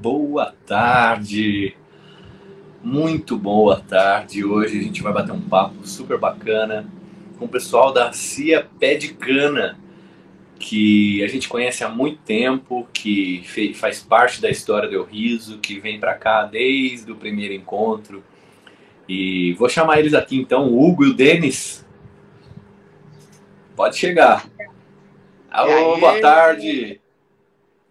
Boa tarde, muito boa tarde. Hoje a gente vai bater um papo super bacana com o pessoal da Cia Pé de Cana, que a gente conhece há muito tempo, que faz parte da história do El Riso, que vem para cá desde o primeiro encontro. E vou chamar eles aqui então, o Hugo e o Denis. Pode chegar. Alô, boa tarde.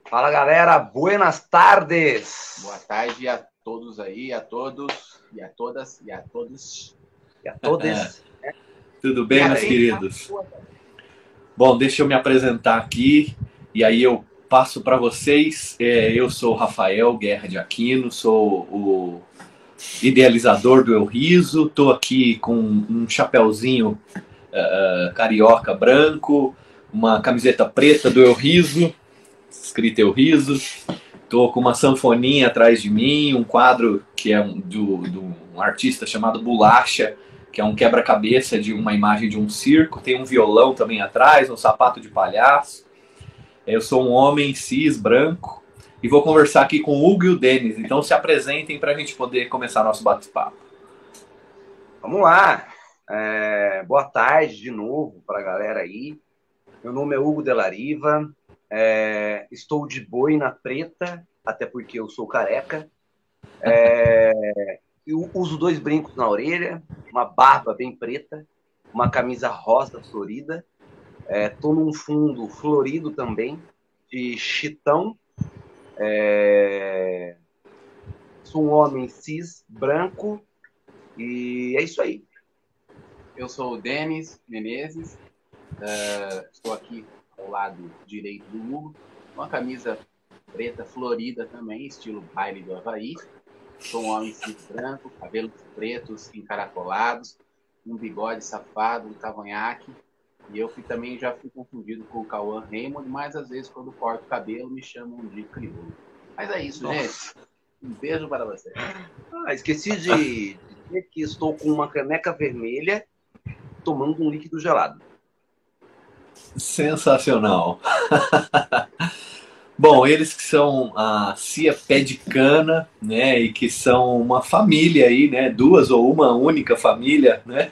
Fala galera, buenas tardes. Boa tarde a todos aí, a todos, e a todas, e a todos. E a todos. Tudo bem, meus queridos? Bom, deixa eu me apresentar aqui e aí eu passo para vocês. É, eu sou o Rafael Guerra de Aquino, sou o idealizador do Eu Riso. Estou aqui com um chapéuzinho uh, carioca branco, uma camiseta preta do Eu Riso, escrito Eu Riso. Estou com uma sanfoninha atrás de mim, um quadro que é um, do, do um artista chamado Bolacha, que é um quebra-cabeça de uma imagem de um circo, tem um violão também atrás, um sapato de palhaço. Eu sou um homem cis, branco, e vou conversar aqui com o Hugo e o Denis. Então se apresentem para a gente poder começar nosso bate-papo. Vamos lá. É, boa tarde de novo para a galera aí. Meu nome é Hugo Delariva. É, estou de boina preta, até porque eu sou careca. É, eu uso dois brincos na orelha, uma barba bem preta, uma camisa rosa florida. Estou é, num fundo florido também, de chitão. É... Sou um homem cis, branco, e é isso aí. Eu sou o Denis Menezes, uh, estou aqui ao lado direito do Hugo, uma camisa preta florida também, estilo baile do Havaí. Sou um homem cinto branco, cabelos pretos encaracolados, um bigode safado, um cavanhaque. E eu fui, também já fui confundido com o Cauã Raymond, mas às vezes quando corto o cabelo me chamam de crioulo. Mas é isso, Nossa. gente. Um beijo para você. Ah, esqueci de dizer que estou com uma caneca vermelha tomando um líquido gelado. Sensacional. Bom, eles que são a Cia Pé de Cana, né, e que são uma família aí, né, duas ou uma única família, né,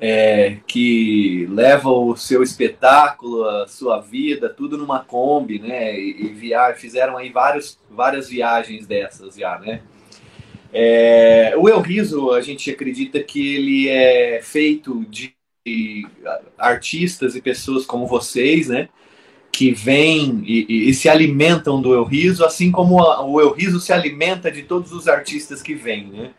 é, que leva o seu espetáculo, a sua vida, tudo numa Kombi, né, e, e fizeram aí vários, várias viagens dessas já, né. É, o El Riso, a gente acredita que ele é feito de artistas e pessoas como vocês, né, que vêm e, e, se alimentam do El Riso, assim como a, o El Riso se alimenta de todos os artistas que vêm, né?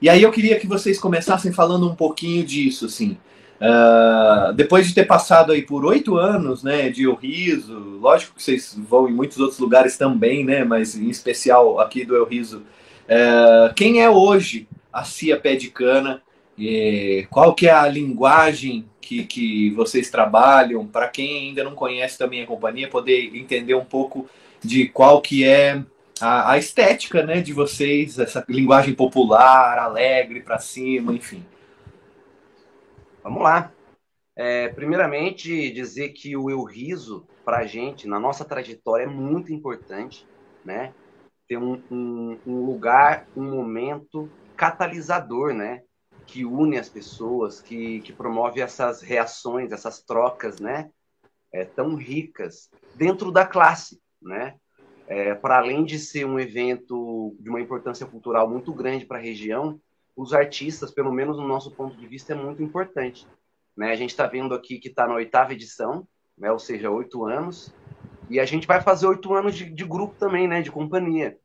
E aí eu queria que vocês começassem falando um pouquinho disso, assim. Uh, depois de ter passado aí por oito anos, né, de El Riso, lógico que vocês vão em muitos outros lugares também, né, mas em especial aqui do El Riso, uh, quem é hoje a Cia Pé de Cana? E qual que é a linguagem que, que vocês trabalham, para quem ainda não conhece também a companhia, poder entender um pouco de qual que é a, a estética né, de vocês, essa linguagem popular, alegre, para cima, enfim. Vamos lá. É, primeiramente, dizer que o Eu Riso, para a gente, na nossa trajetória, é muito importante, né? Ter um, um, um lugar, um momento catalisador, né? que une as pessoas, que, que promove essas reações, essas trocas, né? É, tão ricas dentro da classe, né? É, para além de ser um evento de uma importância cultural muito grande para a região, os artistas, pelo menos no nosso ponto de vista, é muito importante. Né? A gente está vendo aqui que está na oitava edição, né? ou seja, oito anos, e a gente vai fazer oito anos de, de grupo também, né? de companhia.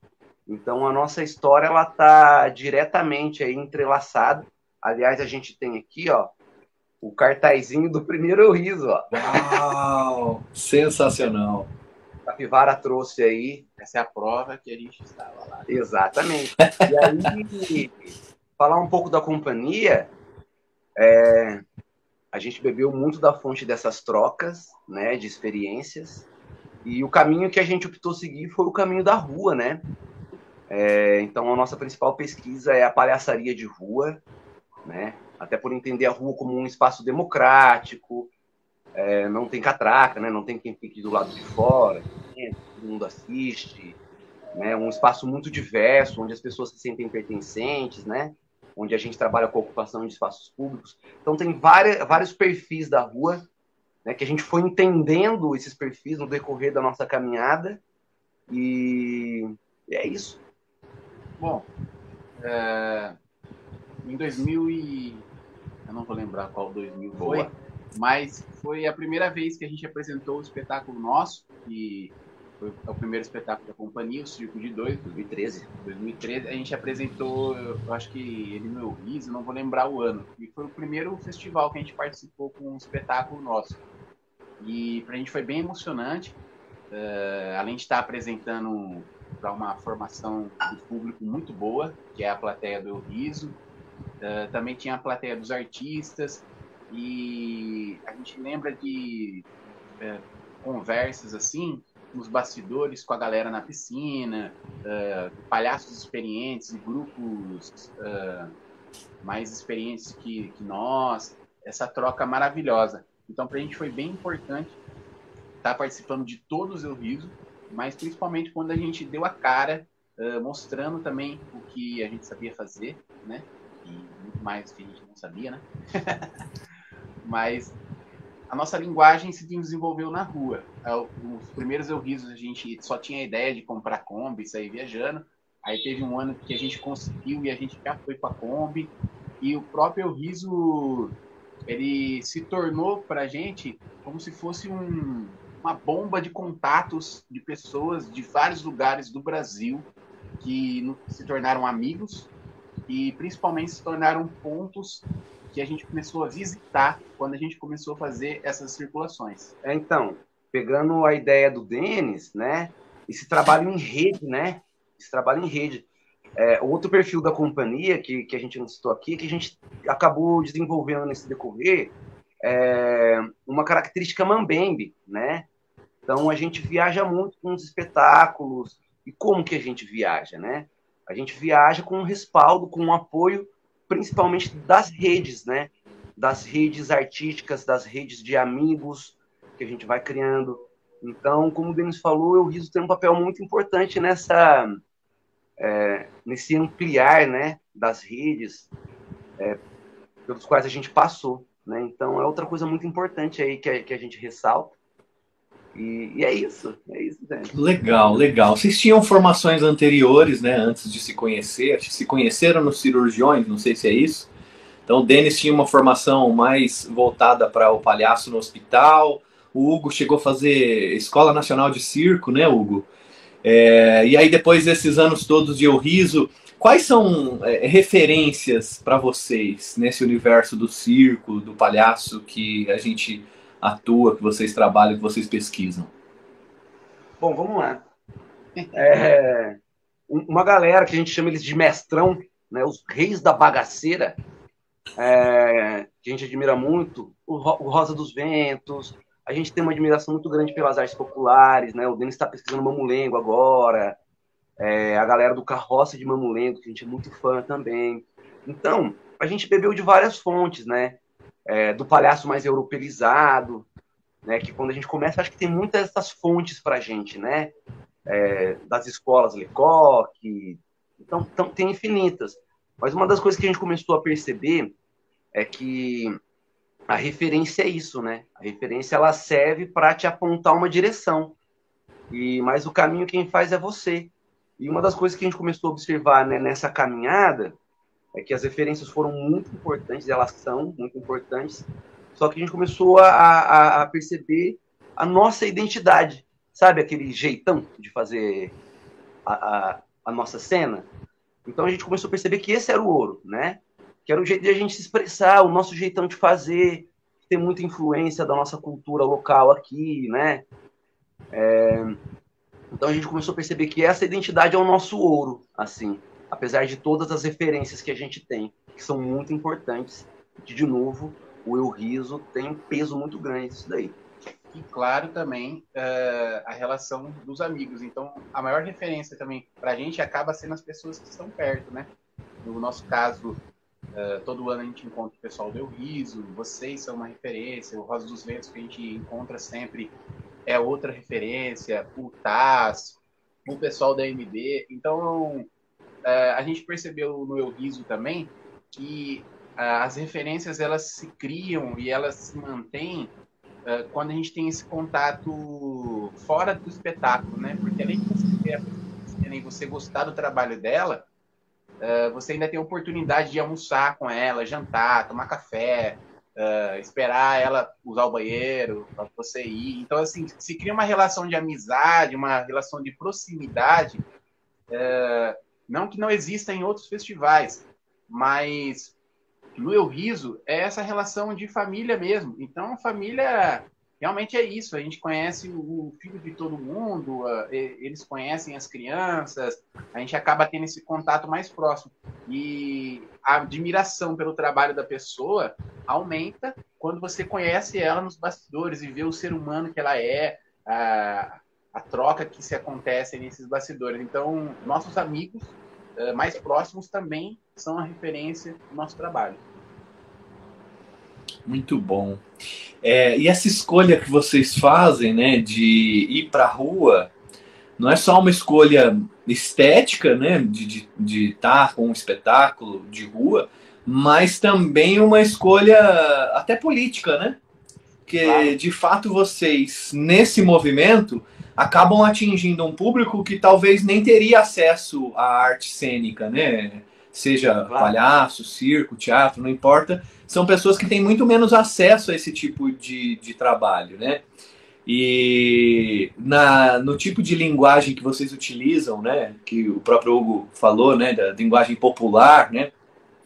Então, a nossa história ela está diretamente aí entrelaçada Aliás, a gente tem aqui, ó, o cartazinho do primeiro riso, ó. Uau! Sensacional. A Capivara trouxe aí. Essa é a prova que a gente estava lá. Exatamente. E aí, falar um pouco da companhia, é, a gente bebeu muito da fonte dessas trocas, né, de experiências. E o caminho que a gente optou seguir foi o caminho da rua, né? É, então, a nossa principal pesquisa é a palhaçaria de rua, né? até por entender a rua como um espaço democrático, é, não tem catraca, né? não tem quem fique do lado de fora, todo mundo assiste, né? um espaço muito diverso, onde as pessoas se sentem pertencentes, né? onde a gente trabalha com a ocupação de espaços públicos. Então, tem várias, vários perfis da rua, né? que a gente foi entendendo esses perfis no decorrer da nossa caminhada, e, é isso. Bom, é, em 2000 e... eu não vou lembrar qual 2000 foi, mas foi a primeira vez que a gente apresentou o espetáculo nosso, que foi o primeiro espetáculo da companhia, o Circo de Dois, 2013. 2013, a gente apresentou, eu acho que ele no Riso, não vou lembrar o ano, e foi o primeiro festival que a gente participou com um espetáculo nosso. E pra gente foi bem emocionante, uh, além de estar apresentando para uma formação do público muito boa, que é a plateia do Riso, uh, também tinha a plateia dos artistas, e a gente lembra de é, conversas assim, nos bastidores com a galera na piscina, uh, palhaços experientes e grupos uh, mais experientes que, que nós, essa troca maravilhosa. Então, para a gente foi bem importante estar tá participando de todos os riso, mas principalmente quando a gente deu a cara, uh, mostrando também o que a gente sabia fazer, né? E muito mais do que a gente não sabia, né? mas a nossa linguagem se desenvolveu na rua. É, os primeiros risos a gente só tinha a ideia de comprar Kombi, sair viajando. Aí teve um ano que a gente conseguiu e a gente já foi com a Kombi. E o próprio riso ele se tornou para a gente como se fosse um, uma bomba de contatos de pessoas de vários lugares do Brasil que se tornaram amigos e principalmente se tornaram pontos que a gente começou a visitar quando a gente começou a fazer essas circulações. É, então, pegando a ideia do Denis, né? Esse trabalho em rede, né? Esse trabalho em rede. É, outro perfil da companhia que, que a gente não citou aqui, que a gente acabou desenvolvendo nesse decorrer, é uma característica mambembe, né? Então a gente viaja muito com os espetáculos. E como que a gente viaja, né? A gente viaja com um respaldo, com um apoio principalmente das redes, né? Das redes artísticas, das redes de amigos que a gente vai criando. Então, como o Denis falou, o riso tem um papel muito importante nessa é, nesse ampliar, né, das redes é, pelos quais a gente passou, né? Então, é outra coisa muito importante aí que a, que a gente ressalta. E, e, é isso, é isso, gente. Legal, legal. Vocês tinham formações anteriores, né, antes de se conhecer, se conheceram nos cirurgiões, não sei se é isso. Então, o Denis tinha uma formação mais voltada para o palhaço no hospital. O Hugo chegou a fazer Escola Nacional de Circo, né, Hugo? É, e aí, depois desses anos todos de Eu Riso, quais são é, referências para vocês nesse universo do circo, do palhaço que a gente atua, que vocês trabalham, que vocês pesquisam? Bom, vamos lá. É, uma galera que a gente chama eles de mestrão, né, os reis da bagaceira, é, que a gente admira muito, o, Rosa dos Ventos, a gente tem uma admiração muito grande pelas artes populares, né? O Denis está pesquisando Mamulengo agora, é, a galera do Carroça de Mamulengo, que a gente é muito fã também. Então, a gente bebeu de várias fontes, né? É, do palhaço mais europeizado, né? Que quando a gente começa, acho que tem muitas dessas fontes para a gente, né? É, das escolas Lecoq, então, então tem infinitas. Mas uma das coisas que a gente começou a perceber é que a referência é isso, né? A referência ela serve para te apontar uma direção. E mas o caminho quem faz é você. E uma das coisas que a gente começou a observar né, nessa caminhada é que as referências foram muito importantes, elas são muito importantes, só que a gente começou a, a, a perceber a nossa identidade, sabe? Aquele jeitão de fazer a, a, a, nossa cena. Então a gente começou a perceber que esse era o ouro, né? Que era o jeito de a gente se expressar, o nosso jeitão de fazer, tem muita influência da nossa cultura local aqui, né? É... Então a gente começou a perceber que essa identidade é o nosso ouro, assim apesar de todas as referências que a gente tem, que são muito importantes, que, de novo, o Eu Riso tem um peso muito grande nisso daí. e, claro, também uh, a relação dos amigos. Então, a maior referência também para a gente acaba sendo as pessoas que estão perto, né? No nosso caso, uh, todo ano a gente encontra o pessoal do Riso, vocês são uma referência, o Rosa dos Ventos que a gente encontra sempre é outra referência, o TAS, o pessoal da MD. Então, uh, a gente percebeu no Eu Riso também que as referências elas se criam e elas se mantêm uh, quando a gente tem esse contato fora do espetáculo, né? Porque além de você ter você gostar do trabalho dela, uh, você ainda tem a oportunidade de almoçar com ela, jantar, tomar café, uh, esperar ela usar o banheiro para você ir. Então, assim, se cria uma relação de amizade, uma relação de proximidade, não que não exista em outros festivais, mas no Eu Riso é essa relação de família mesmo. Então, família realmente é isso. A gente conhece o filho de todo mundo, eles conhecem as crianças, a gente acaba tendo esse contato mais próximo. E a admiração pelo trabalho da pessoa aumenta quando você conhece ela nos bastidores e vê o ser humano que ela é, a, a troca que se acontece nesses bastidores. Então, nossos amigos mais próximos também são a referência do nosso trabalho. Muito bom. É, e essa escolha que vocês fazem, né, de ir para a rua, não é só uma escolha estética, né, de de estar com um espetáculo de rua, mas também uma escolha até política, né? Que claro. de fato vocês nesse movimento acabam atingindo um público que talvez nem teria acesso à arte cênica, né? Seja claro. palhaço, circo, teatro, não importa. São pessoas que têm muito menos acesso a esse tipo de, de trabalho, né? E na, no tipo de linguagem que vocês utilizam, né? Que o próprio Hugo falou, né? Da linguagem popular, né?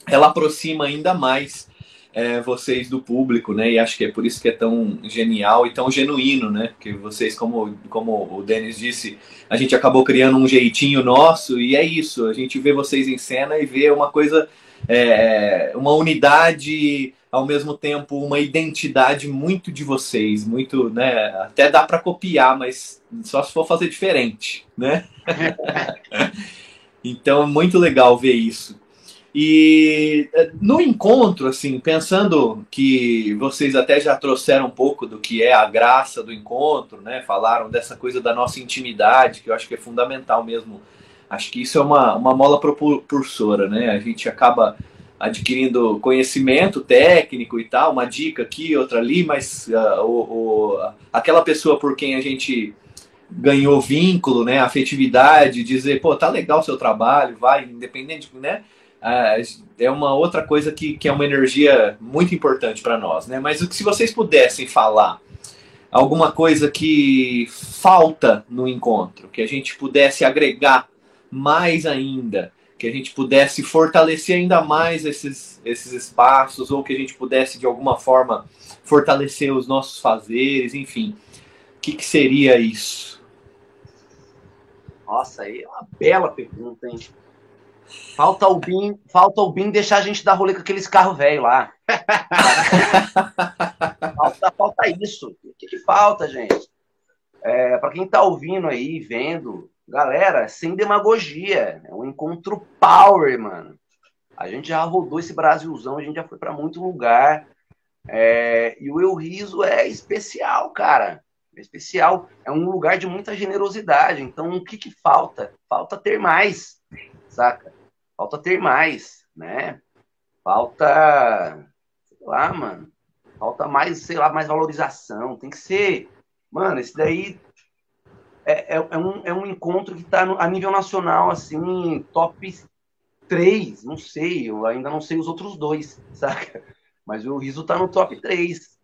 Ela aproxima ainda mais é, vocês do público, né? E acho que é por isso que é tão genial e tão genuíno, né? Que vocês, como, como o Denis disse, a gente acabou criando um jeitinho nosso e é isso. A gente vê vocês em cena e vê uma coisa, é, uma unidade, ao mesmo tempo uma identidade muito de vocês, muito, né? Até dá para copiar, mas só se for fazer diferente, né? então é muito legal ver isso. E eh, no encontro, assim, pensando que vocês até já trouxeram um pouco do que é a graça do encontro, né? Falaram dessa coisa da nossa intimidade, que eu acho que é fundamental mesmo. Acho que isso é uma, uma mola propulsora, né? A gente acaba adquirindo conhecimento técnico e tal, uma dica aqui, outra ali, mas uh, o, o, aquela pessoa por quem a gente ganhou vínculo, né, afetividade, dizer, pô, tá legal o seu trabalho, vai, independente, né? É uma outra coisa que, que é uma energia muito importante para nós, né? Mas se vocês pudessem falar alguma coisa que falta no encontro, que a gente pudesse agregar mais ainda, que a gente pudesse fortalecer ainda mais esses, esses espaços, ou que a gente pudesse de alguma forma fortalecer os nossos fazeres, enfim. O que, que seria isso? Nossa, aí é uma bela pergunta, hein? Falta o BIM, falta o BIM deixar a gente dar rolê com aqueles carros velhos lá. falta, falta isso. O que, que falta, gente? É, para quem tá ouvindo aí, vendo, galera, sem demagogia. É um encontro power, mano. A gente já rodou esse Brasilzão, a gente já foi para muito lugar. É, e o Eu Riso é especial, cara. É especial. É um lugar de muita generosidade. Então, o que, que falta? Falta ter mais, saca? Falta ter mais, né? Falta, sei lá, mano. Falta mais, sei lá, mais valorização. Tem que ser. Mano, esse daí é, é, é um, é um encontro que tá no, a nível nacional, assim, top 3. Não sei, eu ainda não sei os outros dois, saca? Mas o Riso tá no top 3.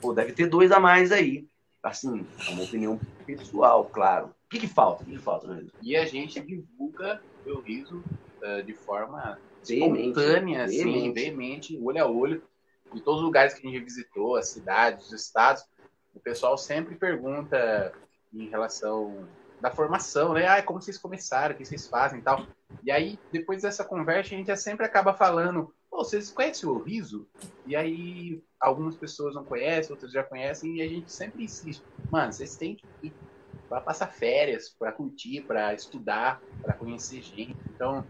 Pô, deve ter dois a mais aí. Assim, é uma opinião pessoal, claro. O que, que falta? O que, que falta, né? E a gente divulga o Riso uh, de forma espontânea, assim, veemente. assim, veemente, olho a olho, em todos os lugares que a gente visitou, as cidades, os estados, o pessoal sempre pergunta em relação da formação, né? Ah, como vocês começaram, o que vocês fazem e tal. E aí, depois dessa conversa, a gente já sempre acaba falando, Pô, vocês conhecem o Riso? E aí algumas pessoas não conhecem, outras já conhecem, e a gente sempre insiste. Mano, vocês têm que ir para passar férias, para curtir, para estudar, para conhecer gente. Então,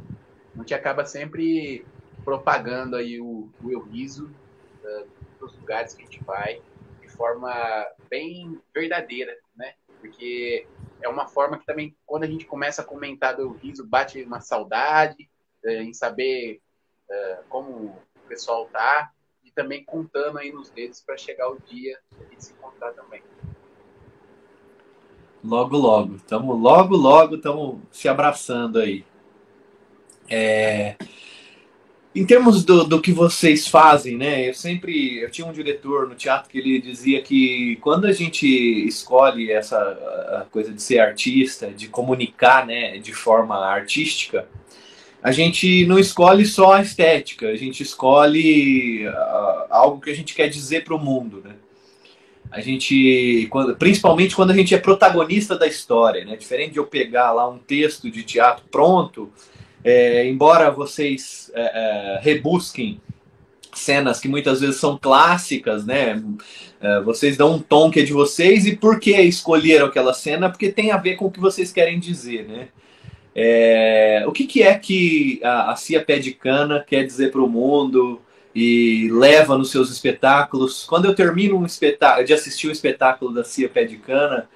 a gente acaba sempre propagando aí o, o Eu Riso uh, nos lugares que a gente vai de forma bem verdadeira, né? Porque é uma forma que também, quando a gente começa a comentar do Eu Riso, bate uma saudade uh, em saber uh, como o pessoal tá e também contando aí nos dedos para chegar o dia de se encontrar também. Logo, logo. Estamos logo, logo, estamos se abraçando aí. É... Em termos do, do que vocês fazem, né? Eu sempre. Eu tinha um diretor no teatro que ele dizia que quando a gente escolhe essa coisa de ser artista, de comunicar né, de forma artística, a gente não escolhe só a estética, a gente escolhe uh, algo que a gente quer dizer para o mundo, né? A gente, quando, principalmente quando a gente é protagonista da história, né? Diferente de eu pegar lá um texto de teatro pronto, é, embora vocês é, é, rebusquem cenas que muitas vezes são clássicas, né? É, vocês dão um tom que é de vocês e por que escolheram aquela cena? Porque tem a ver com o que vocês querem dizer, né? É, o que, que, é que a, a Cia Pé de Cana quer dizer para o mundo e leva nos seus espetáculos? Quando eu termino um espetáculo, de assistir o um espetáculo da Cia Pé de Cana,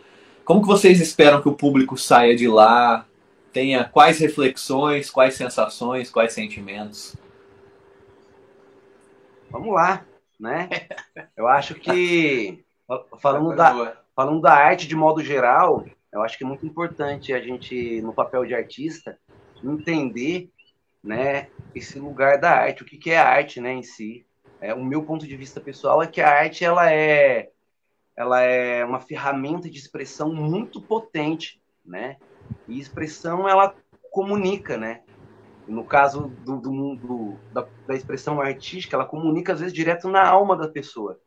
como que vocês esperam que o público saia de lá? Tenha quais reflexões, quais sensações, quais sentimentos? Vamos lá, né? Eu acho que falando da, falando da arte de modo geral, eu acho que é muito importante a gente, no papel de artista, entender né, esse lugar da arte, o que, que é a arte né, em si. É, o meu ponto de vista pessoal é que a arte ela é, ela é uma ferramenta de expressão muito potente, né? E expressão ela comunica, né? No caso do, do, do da, da, expressão artística, ela comunica às vezes direto na alma da pessoa.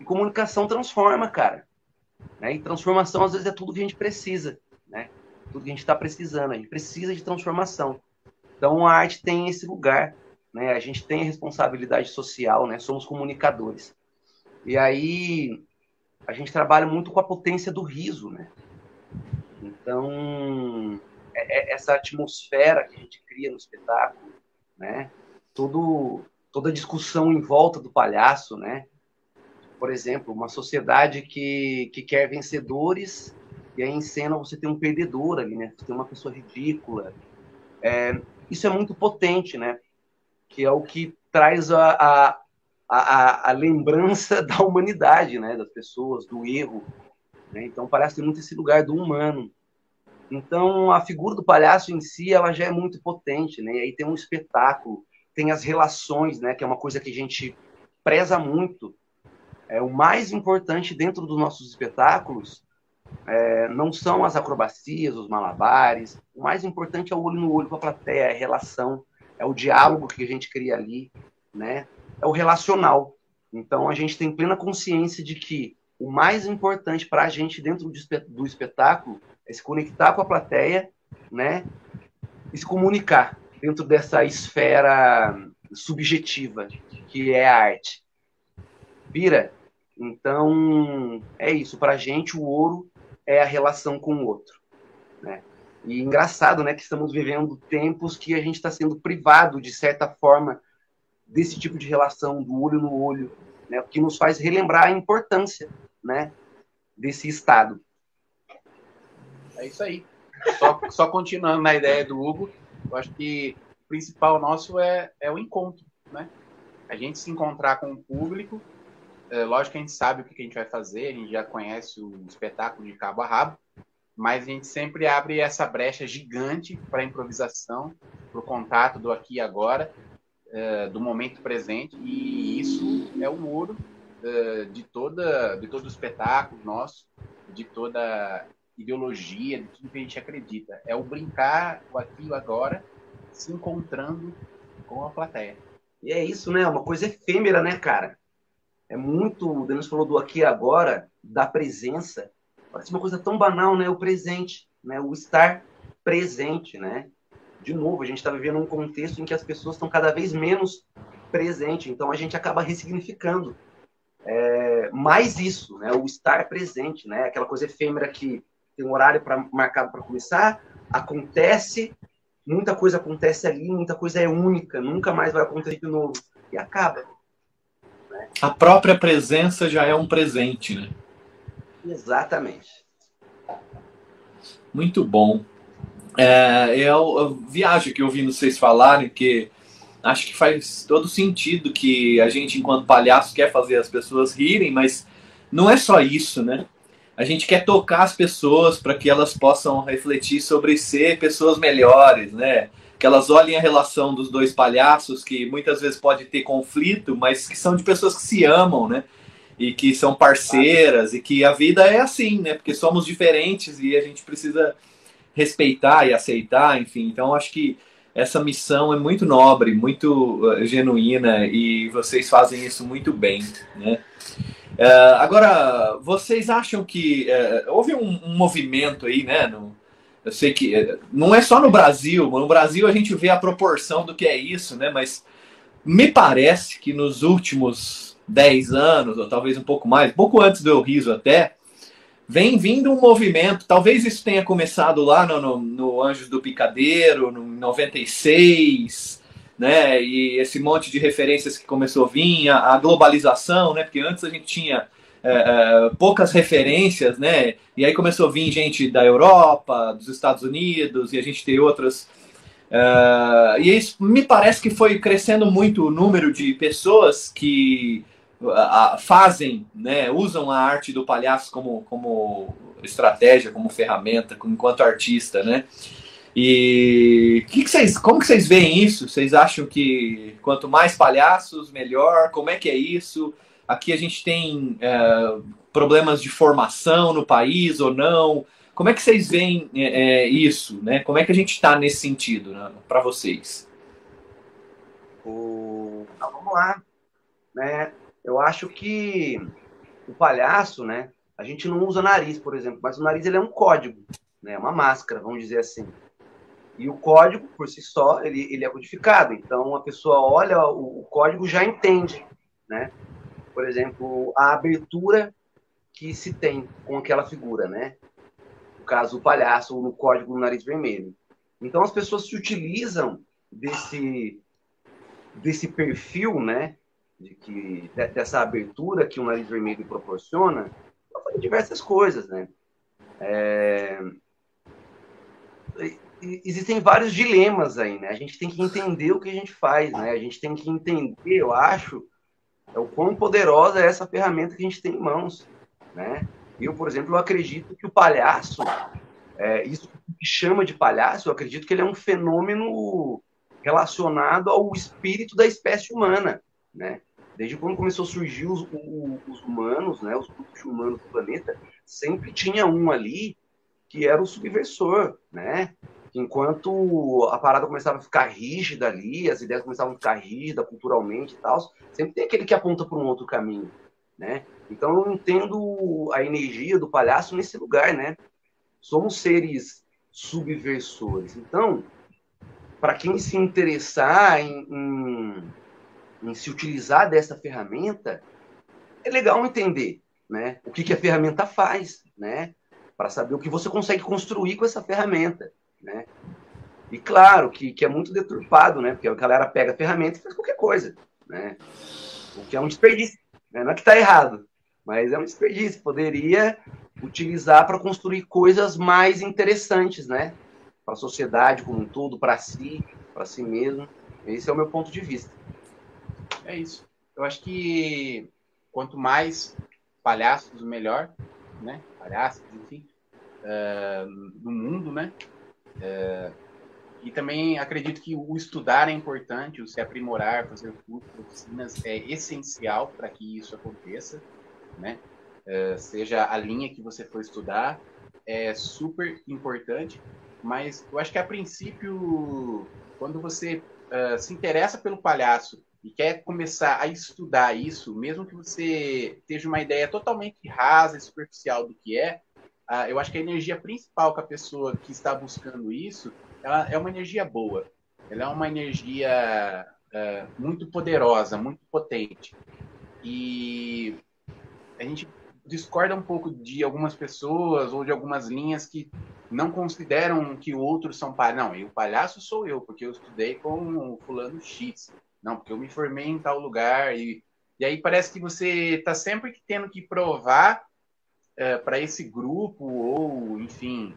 E comunicação transforma, cara. Né? E transformação, às vezes, é tudo que a gente precisa. Né? Tudo que a gente está precisando. A gente precisa de transformação. Então, a arte tem esse lugar. Né? A gente tem a responsabilidade social, né? somos comunicadores. E aí, a gente trabalha muito com a potência do riso. Né? Então, é, é essa atmosfera que a gente cria no espetáculo, né? Todo, toda a discussão em volta do palhaço, né? por exemplo, uma sociedade que, que quer vencedores e aí em cena você tem um perdedor ali, né? Você tem uma pessoa ridícula. É, isso é muito potente, né? Que é o que traz a, a, a, a lembrança da humanidade, né? Das pessoas, do erro. Né? Então parece ter muito esse lugar do humano. Então a figura do palhaço em si, ela já é muito potente, né? E aí tem um espetáculo, tem as relações, né? Que é uma coisa que a gente preza muito é, o mais importante dentro dos nossos espetáculos é, não são as acrobacias, os malabares. O mais importante é o olho no olho com a plateia, é a relação, é o diálogo que a gente cria ali, né? É o relacional. Então a gente tem plena consciência de que o mais importante para a gente dentro do espetáculo é se conectar com a plateia, né? E se comunicar dentro dessa esfera subjetiva que é a arte. Vira, então, é isso. Para a gente, o ouro é a relação com o outro. Né? E engraçado, né, que estamos vivendo tempos que a gente está sendo privado, de certa forma, desse tipo de relação, do olho no olho, né, o que nos faz relembrar a importância né, desse estado. É isso aí. Só, só continuando na ideia do Hugo, eu acho que o principal nosso é, é o encontro, né? A gente se encontrar com o público é, lógico que a gente sabe o que a gente vai fazer, a gente já conhece o espetáculo de cabo a rabo, mas a gente sempre abre essa brecha gigante para improvisação, para o contato do aqui e agora, é, do momento presente, e isso é o ouro é, de, toda, de todo o espetáculo nosso, de toda ideologia, de tudo que a gente acredita. É o brincar o aqui o agora, se encontrando com a plateia. E é isso, né? Uma coisa efêmera, né, cara? é muito, o Denis falou do aqui e agora, da presença. Parece uma coisa tão banal, né? O presente, né? O estar presente, né? De novo, a gente está vivendo um contexto em que as pessoas estão cada vez menos presentes, então a gente acaba ressignificando é, mais isso, né? O estar presente, né? Aquela coisa efêmera que tem um horário pra, marcado para começar, acontece, muita coisa acontece ali, muita coisa é única, nunca mais vai acontecer de novo e acaba. Né? A própria presença já é um presente, né? Exatamente. Muito bom. É, eu, eu viajo que ouvindo vocês falarem que acho que faz todo sentido que a gente, enquanto palhaço, quer fazer as pessoas rirem, mas não é só isso, né? A gente quer tocar as pessoas para que elas possam refletir sobre ser pessoas melhores, né? Que elas olhem a relação dos dois palhaços, que muitas vezes pode ter conflito, mas que são de pessoas que se amam, né? E que são parceiras, e que a vida é assim, né? Porque somos diferentes e a gente precisa respeitar e aceitar, enfim. Então, acho que essa missão é muito nobre, muito uh, genuína e vocês fazem isso muito bem, né? Uh, agora, vocês acham que uh, houve um, um, movimento aí, né? No, eu sei que uh, não é só no Brasil, no Brasil a gente vê a proporção do que é isso, né? Mas me parece que nos últimos 10 anos, ou talvez um pouco mais, pouco antes do Eu Riso até, vem vindo um movimento, talvez isso tenha começado lá no, no, no Anjos do Picadeiro, no 96, né? E esse monte de referências que começou a vir, a, a globalização, né? Porque antes a gente tinha é, é, poucas referências, né? E aí começou a vir gente da Europa, dos Estados Unidos, e a gente tem outras. Uh, e isso me parece que foi crescendo muito o número de pessoas que a, fazem, né, usam a arte do palhaço como, como estratégia, como ferramenta, enquanto artista, né? E que que vocês, como que vocês veem isso? Vocês acham que quanto mais palhaços, melhor? Como é que é isso? Aqui a gente tem é, problemas de formação no país ou não? Como é que vocês veem é, é isso? Né? Como é que a gente está nesse sentido né, para vocês? O... Então, vamos lá. Né? Eu acho que o palhaço, né? A gente não usa nariz, por exemplo, mas o nariz ele é um código, né? Uma máscara, vamos dizer assim. E o código, por si só, ele, ele é codificado. Então, a pessoa olha o, o código já entende, né? Por exemplo, a abertura que se tem com aquela figura, né? No caso, o palhaço, no código do nariz vermelho. Então, as pessoas se utilizam desse, desse perfil, né? de que dessa abertura que o nariz vermelho proporciona para diversas coisas, né? É... Existem vários dilemas aí, né? A gente tem que entender o que a gente faz, né? A gente tem que entender, eu acho, é o quão poderosa é essa ferramenta que a gente tem em mãos, né? Eu, por exemplo, eu acredito que o palhaço, é, isso que chama de palhaço, eu acredito que ele é um fenômeno relacionado ao espírito da espécie humana, né? Desde quando começou a surgir os, os humanos, né, os grupos humanos do planeta, sempre tinha um ali que era o subversor, né? Enquanto a parada começava a ficar rígida ali, as ideias começavam a ficar rígidas culturalmente e tal, sempre tem aquele que aponta para um outro caminho, né? Então eu entendo a energia do palhaço nesse lugar, né? Somos seres subversores. Então, para quem se interessar em, em em se utilizar dessa ferramenta, é legal entender né, o que, que a ferramenta faz, né, para saber o que você consegue construir com essa ferramenta. Né. E claro que, que é muito deturpado, né, porque a galera pega a ferramenta e faz qualquer coisa. Né, o que é um desperdício. Né, não é que está errado, mas é um desperdício. Poderia utilizar para construir coisas mais interessantes, né? Para a sociedade como um todo, para si, para si mesmo. Esse é o meu ponto de vista. É isso. Eu acho que quanto mais palhaços, melhor, né? Palhaços, enfim, uh, no mundo, né? Uh, e também acredito que o estudar é importante, o se aprimorar, fazer cursos, oficinas é essencial para que isso aconteça, né? Uh, seja a linha que você for estudar, é super importante, mas eu acho que a princípio, quando você uh, se interessa pelo palhaço e quer começar a estudar isso, mesmo que você esteja uma ideia totalmente rasa e superficial do que é, eu acho que a energia principal que a pessoa que está buscando isso ela é uma energia boa. Ela é uma energia uh, muito poderosa, muito potente. E a gente discorda um pouco de algumas pessoas ou de algumas linhas que não consideram que outros são palhaços. Não, e o palhaço sou eu, porque eu estudei com o fulano X. Não, porque eu me formei em tal lugar. E, e aí parece que você está sempre tendo que provar é, para esse grupo, ou, enfim,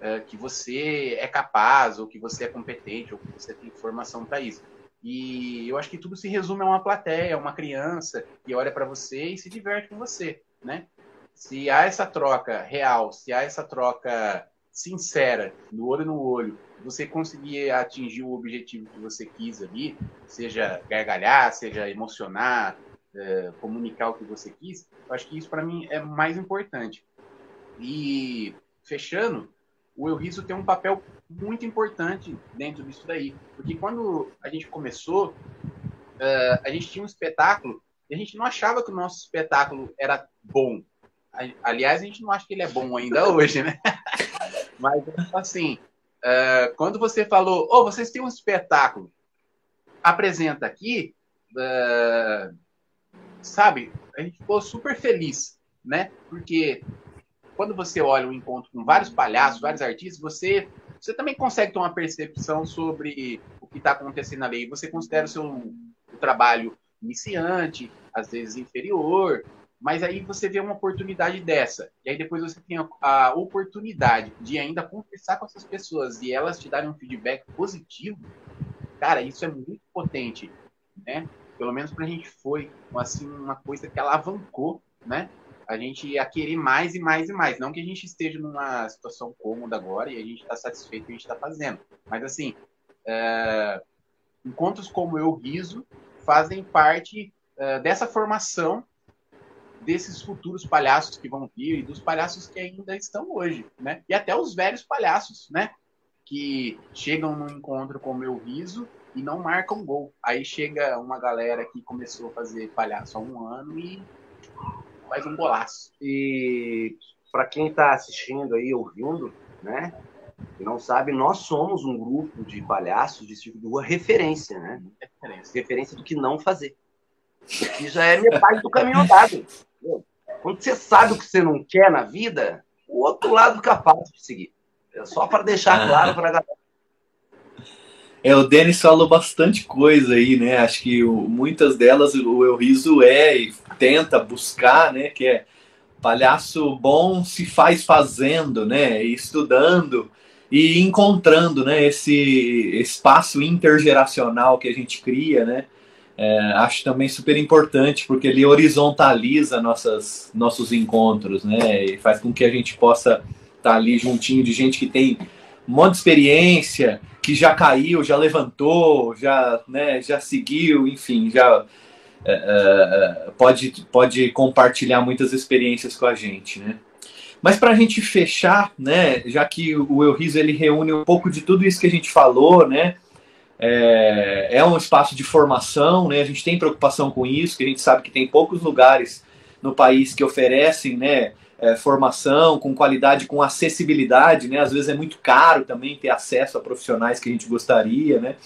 é, que você é capaz, ou que você é competente, ou que você tem formação para isso. E eu acho que tudo se resume a uma plateia, uma criança que olha para você e se diverte com você, né? Se há essa troca real, se há essa troca sincera, no olho no olho, você conseguir atingir o objetivo que você quis ali, seja gargalhar, seja emocionar, é, comunicar o que você quis, eu acho que isso para mim é mais importante. E fechando, o Eu Riso tem um papel muito importante dentro disso daí, porque quando a gente começou, uh, a gente tinha um espetáculo e a gente não achava que o nosso espetáculo era bom. Aliás, a gente não acha que ele é bom ainda hoje, né? Mas, assim, uh, quando você falou, oh, vocês têm um espetáculo, apresenta aqui, uh, sabe, a gente ficou super feliz, né? Porque quando você olha um encontro com vários palhaços, vários artistas, você, você também consegue ter uma percepção sobre o que está acontecendo ali. Você considera o seu o trabalho iniciante, às vezes inferior, mas aí você vê uma oportunidade dessa. E aí depois você tem a, a oportunidade de ainda conversar com essas pessoas e elas te darem um feedback positivo. Cara, isso é muito potente, né? Pelo menos para a gente foi assim uma coisa que alavancou, né? A gente ia querer mais e mais e mais. Não que a gente esteja numa situação cômoda agora e a gente está satisfeito com o que a gente está fazendo. Mas assim, é... encontros como eu riso fazem parte é, dessa formação desses futuros palhaços que vão vir e dos palhaços que ainda estão hoje, né? E até os velhos palhaços, né? Que chegam no encontro com o meu riso e não marcam gol. Aí chega uma galera que começou a fazer palhaço há um ano e faz um golaço. E para quem está assistindo aí, ouvindo, né? Não sabe, nós somos um grupo de palhaços de circo de rua referência, né? Referência. referência do que não fazer. Que já é metade do caminho andado. Quando você sabe o que você não quer na vida, o outro lado fica fácil de seguir. É só para deixar claro para a galera é, o Denis falou bastante coisa aí, né? Acho que o, muitas delas o Eurizo é e tenta buscar, né? Que é palhaço bom se faz fazendo, né? Estudando e encontrando, né? Esse espaço intergeracional que a gente cria, né? É, acho também super importante porque ele horizontaliza nossas, nossos encontros, né? E faz com que a gente possa estar tá ali juntinho de gente que tem um monte de experiência, que já caiu, já levantou, já, né, já seguiu, enfim, já é, é, pode, pode compartilhar muitas experiências com a gente, né? Mas para a gente fechar, né, já que o Riso ele reúne um pouco de tudo isso que a gente falou, né, é, é, um espaço de formação, né, a gente tem preocupação com isso, que a gente sabe que tem poucos lugares no país que oferecem, né, é, formação, com qualidade, com acessibilidade, né? Às vezes é muito caro também ter acesso a profissionais que a gente gostaria, né?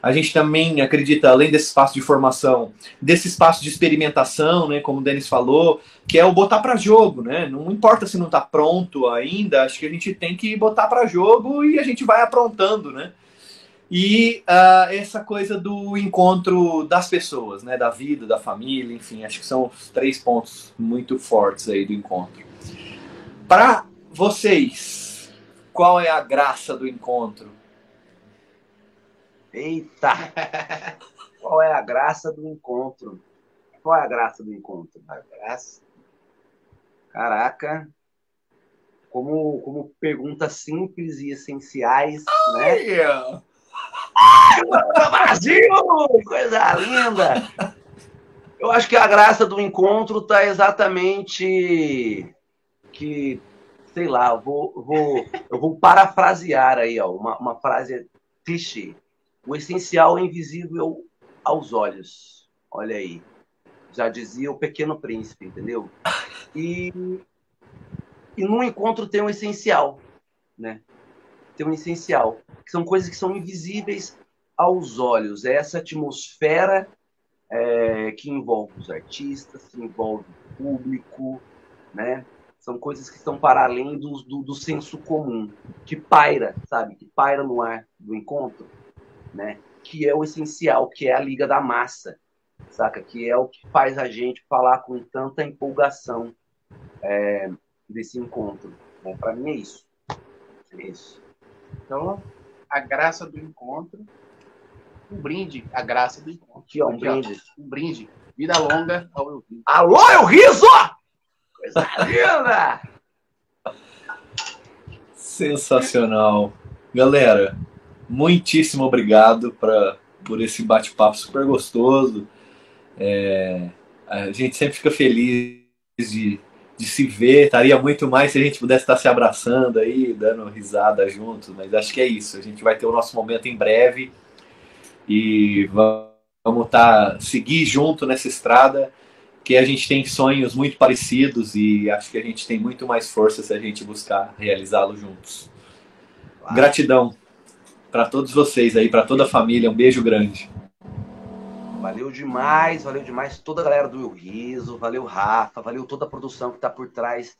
A gente também acredita, além desse espaço de formação, desse espaço de experimentação, né, como o Denis falou, que é o botar para jogo, né? Não importa se não está pronto ainda, acho que a gente tem que botar para jogo e a gente vai aprontando, né? E uh, essa coisa do encontro das pessoas, né, da vida, da família, enfim, acho que são os três pontos muito fortes aí do encontro. Para vocês, qual é a graça do encontro? Eita! qual é a graça do encontro? Qual é a graça do encontro? A graça. Caraca. Como, como perguntas simples e essenciais, oh, né? Yeah. Brasil! Coisa linda! Eu acho que a graça do encontro está exatamente que, sei lá, eu vou, vou, eu vou parafrasear aí, ó, uma, uma frase clichê. O essencial é invisível aos olhos. Olha aí. Já dizia o Pequeno Príncipe, entendeu? E, e no encontro tem um essencial, né? Tem um essencial, que são coisas que são invisíveis aos olhos. É essa atmosfera é, que envolve os artistas, que envolve público, né? São coisas que estão para além do, do, do senso comum, que paira, sabe? Que paira no ar do encontro, né? Que é o essencial, que é a liga da massa, saca? Que é o que faz a gente falar com tanta empolgação é, desse encontro. Né? Para mim é isso. É isso. Então, a graça do encontro, um brinde à graça do encontro. Aqui, ó, um brinde. Um brinde. Vida longa ao. Alô, Elviso! Linda! Sensacional. Galera, muitíssimo obrigado pra, por esse bate-papo super gostoso. É, a gente sempre fica feliz de, de se ver. Estaria muito mais se a gente pudesse estar se abraçando aí, dando risada juntos, mas acho que é isso. A gente vai ter o nosso momento em breve e vamos estar seguir junto nessa estrada que a gente tem sonhos muito parecidos e acho que a gente tem muito mais força se a gente buscar realizá-los juntos. Claro. Gratidão para todos vocês aí, para toda a família, um beijo grande. Valeu demais, valeu demais toda a galera do Eu Riso, valeu Rafa, valeu toda a produção que está por trás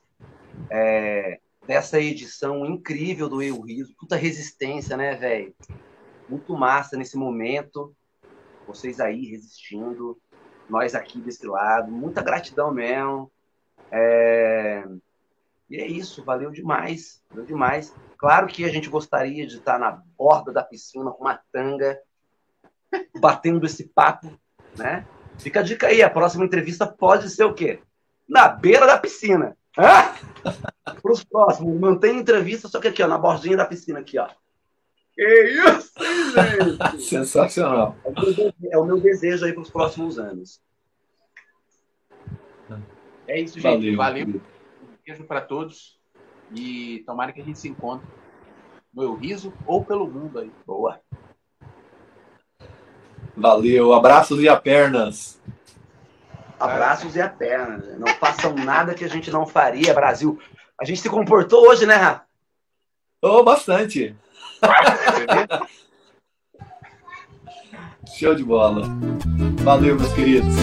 é, dessa edição incrível do Eu Riso. Puta resistência, né, velho? Muito massa nesse momento. Vocês aí resistindo nós aqui desse lado. Muita gratidão mesmo. É... E é isso, valeu demais, valeu demais. Claro que a gente gostaria de estar na borda da piscina com uma tanga, batendo esse papo, né? Fica a dica aí, a próxima entrevista pode ser o quê? Na beira da piscina. Para os próximos, mantém entrevista, só que aqui, ó, na bordinha da piscina, aqui, ó. Que isso, gente! Sensacional. É o, meu, é o meu desejo aí para os próximos anos. É isso, gente. Valeu. Valeu. Um beijo para todos. E tomara que a gente se encontre no Eu Riso ou pelo mundo aí. Boa. Valeu. Abraços e a pernas. Abraços e a pernas. Não façam nada que a gente não faria, Brasil. A gente se comportou hoje, né, Rafa? Oh, bastante. Show de bola. Valeu, meus queridos.